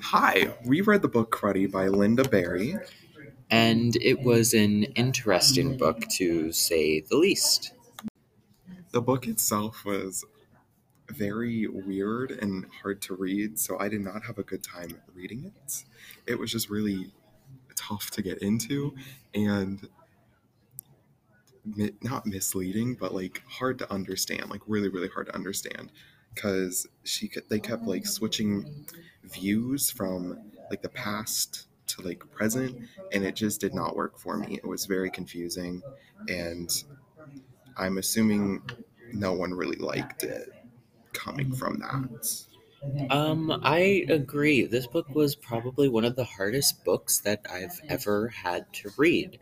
Hi, we read the book Cruddy by Lynda Barry. and it was an interesting book to say the least. The book itself was very weird and hard to read, so I did not have a good time reading it. It was just really tough to get into and mi- not misleading, but like hard to understand, like really, really hard to understand. Because she could, they kept like switching views from like the past to like present, and it just did not work for me. It was very confusing, and I'm assuming no one really liked it coming from that. Um, I agree. This book was probably one of the hardest books that I've ever had to read.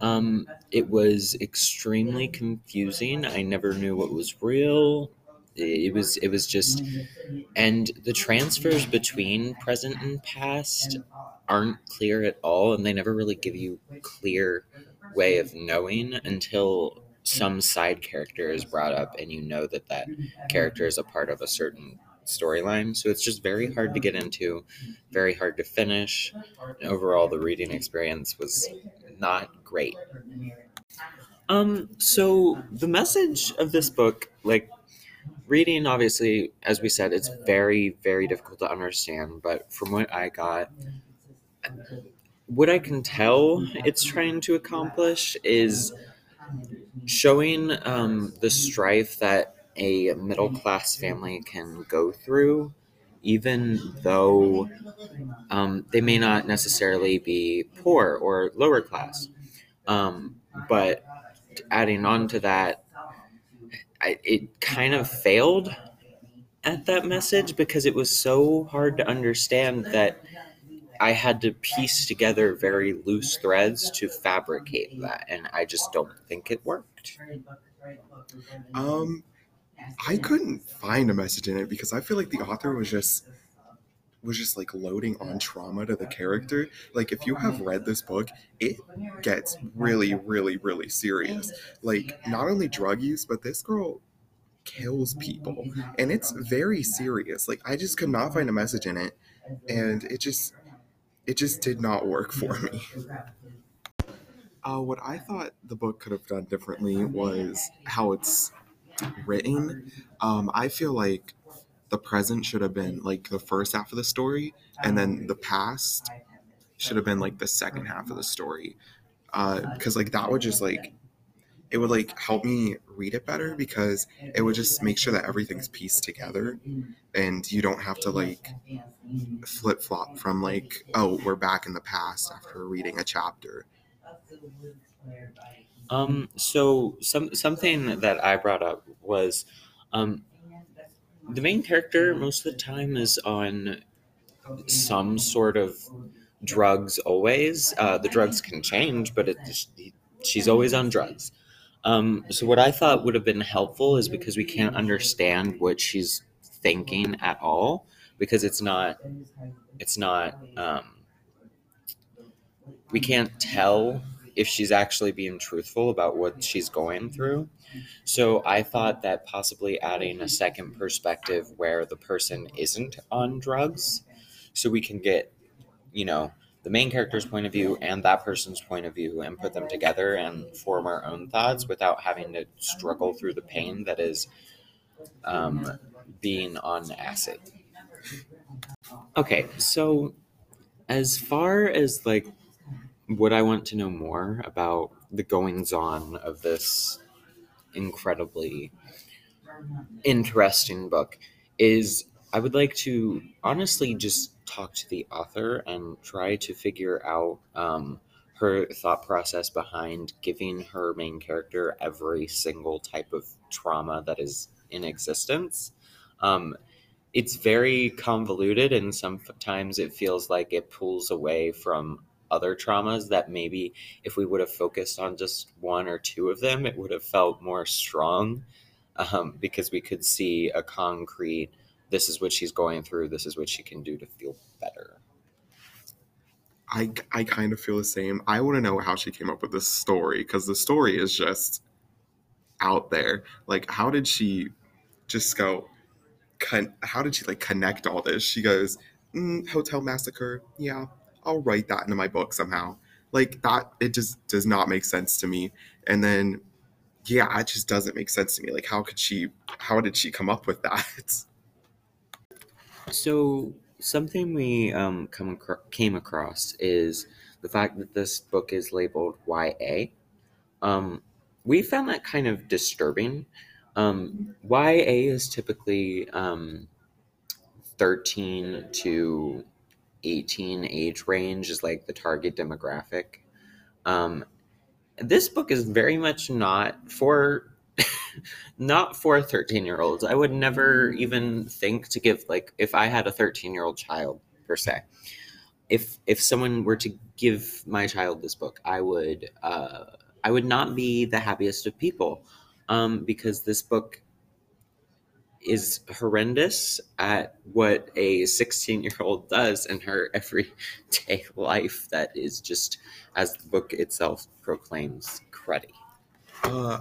Um, it was extremely confusing. I never knew what was real. It was it was just and the transfers between present and past aren't clear at all and they never really give you clear way of knowing until some side character is brought up and you know that that character is a part of a certain storyline. So it's just very hard to get into very hard to finish. And overall the reading experience was not great. Um so the message of this book like reading obviously as we said it's very very difficult to understand but from what i got what i can tell it's trying to accomplish is showing um, the strife that a middle class family can go through even though um, they may not necessarily be poor or lower class. Um, but adding on to that I, it kind of failed at that message because it was so hard to understand that I had to piece together very loose threads to fabricate that, and I just don't think it worked. Um, I couldn't find a message in it because I feel like the author was just was just like loading on trauma to the character. Like if you have read this book, it gets really, really, really serious. Like not only drug use, but this girl kills people, and it's very serious. Like I just could not find a message in it, and it just it just did not work for me. Uh, what I thought the book could have done differently was how it's written. Um, I feel like the present should have been like the first half of the story, and then the past should have been like the second half of the story. Because like that would just like it would like help me read it better because it would just make sure that everything's pieced together, and you don't have to like flip flop from like oh we're back in the past after reading a chapter. Um, so some something that I brought up was um, the main character most of the time is on some sort of drugs. Always, uh, the drugs can change, but it, she's always on drugs. Um, so what I thought would have been helpful is because we can't understand what she's thinking at all because it's not it's not um, we can't tell if she's actually being truthful about what she's going through. So I thought that possibly adding a second perspective where the person isn't on drugs, so we can get, you know, the main character's point of view and that person's point of view and put them together and form our own thoughts without having to struggle through the pain that is um, being on acid. Okay, so as far as like what I want to know more about the goings on of this incredibly interesting book is I would like to honestly just talk to the author and try to figure out um, her thought process behind giving her main character every single type of trauma that is in existence. Um, it's very convoluted, and sometimes it feels like it pulls away from other traumas that maybe if we would have focused on just one or two of them, it would have felt more strong um, because we could see a concrete this is what she's going through, this is what she can do to feel better. I, I kind of feel the same. I want to know how she came up with this story because the story is just out there. Like, how did she just go? Con- how did she like connect all this? She goes, mm, Hotel Massacre. Yeah, I'll write that into my book somehow. Like that, it just does not make sense to me. And then, yeah, it just doesn't make sense to me. Like, how could she? How did she come up with that? So something we um, come acro- came across is the fact that this book is labeled YA. Um, we found that kind of disturbing. Um, YA is typically um, 13 to 18 age range is like the target demographic. Um, this book is very much not for not for 13 year olds. I would never even think to give like if I had a 13 year old child per se. If if someone were to give my child this book, I would uh, I would not be the happiest of people um, because this book is horrendous at what a 16 year old does in her everyday life that is just as the book itself proclaims cruddy. Uh,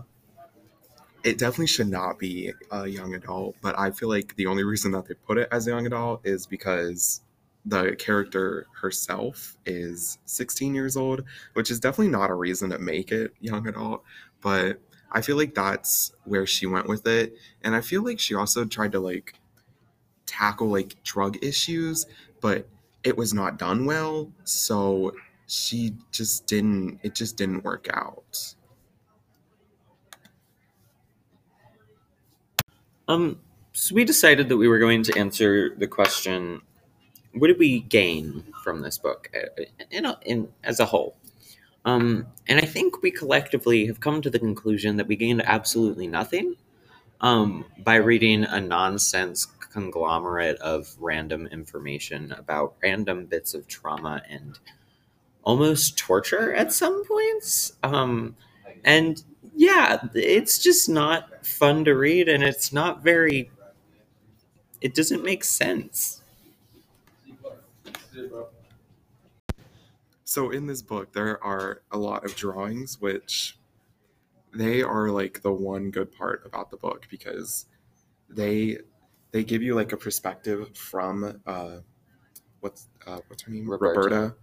it definitely should not be a young adult, but I feel like the only reason that they put it as a young adult is because the character herself is 16 years old, which is definitely not a reason to make it young adult, but I feel like that's where she went with it. And I feel like she also tried to like tackle like drug issues, but it was not done well, so she just didn't it just didn't work out. um so we decided that we were going to answer the question what did we gain from this book uh, in, a, in as a whole um, and i think we collectively have come to the conclusion that we gained absolutely nothing um, by reading a nonsense conglomerate of random information about random bits of trauma and almost torture at some points. Um, and yeah, it's just not fun to read, and it's not very. It doesn't make sense. So in this book, there are a lot of drawings, which they are like the one good part about the book because they they give you like a perspective from uh, what's uh, what's her name Roberta. Roberta,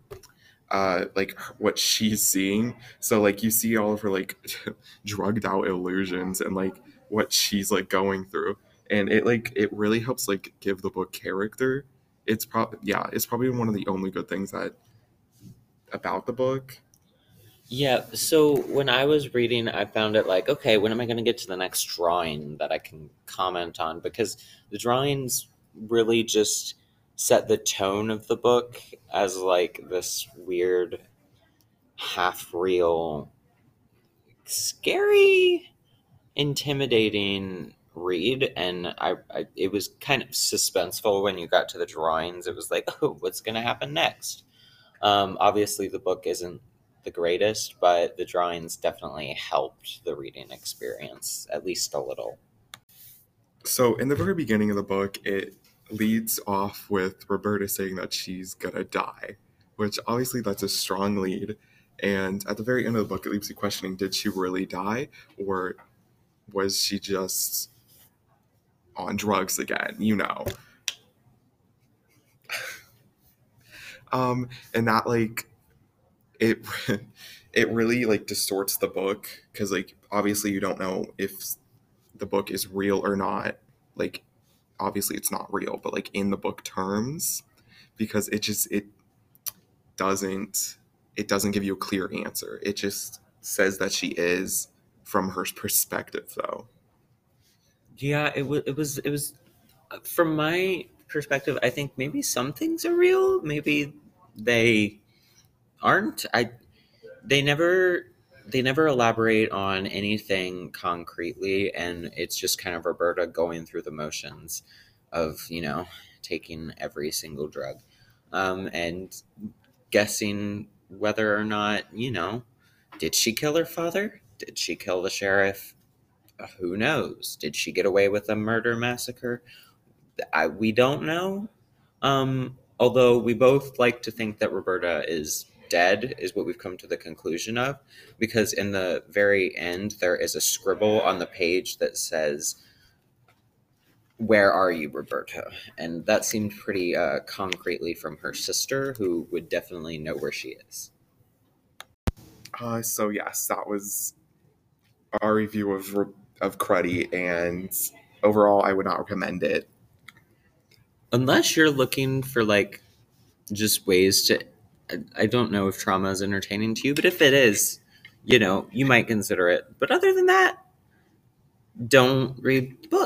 uh, like what she's seeing. So like you see all of her like drugged out illusions and like what she's like going through, and it like it really helps like give the book character. It's probably yeah, it's probably one of the only good things that about the book. Yeah, so when I was reading, I found it like, okay, when am I going to get to the next drawing that I can comment on? Because the drawings really just set the tone of the book as like this weird, half real, scary, intimidating read. And I, I, it was kind of suspenseful when you got to the drawings. It was like, oh, what's going to happen next? Um, obviously, the book isn't the greatest, but the drawings definitely helped the reading experience at least a little. So in the very beginning of the book, it leads off with Roberta saying that she's gonna die, which obviously that's a strong lead. And at the very end of the book, it leaves you questioning: Did she really die, or was she just on drugs again? You know. Um, and that like it it really like distorts the book because like obviously you don't know if the book is real or not like obviously it's not real but like in the book terms because it just it doesn't it doesn't give you a clear answer it just says that she is from her perspective though Yeah, it was. It was. It was. From my perspective, I think maybe some things are real. Maybe they aren't. I. They never. They never elaborate on anything concretely, and it's just kind of Roberta going through the motions of you know taking every single drug, um, and guessing whether or not you know did she kill her father? Did she kill the sheriff? who knows? Did she get away with a murder massacre? I, we don't know. Um, although we both like to think that Roberta is dead, is what we've come to the conclusion of, because in the very end there is a scribble on the page that says where are you, Roberta? And that seemed pretty uh, concretely from her sister, who would definitely know where she is. Uh, so yes, that was our review of of Cruddy, and overall, I would not recommend it. Unless you're looking for like just ways to, I don't know if trauma is entertaining to you, but if it is, you know, you might consider it. But other than that, don't read the book.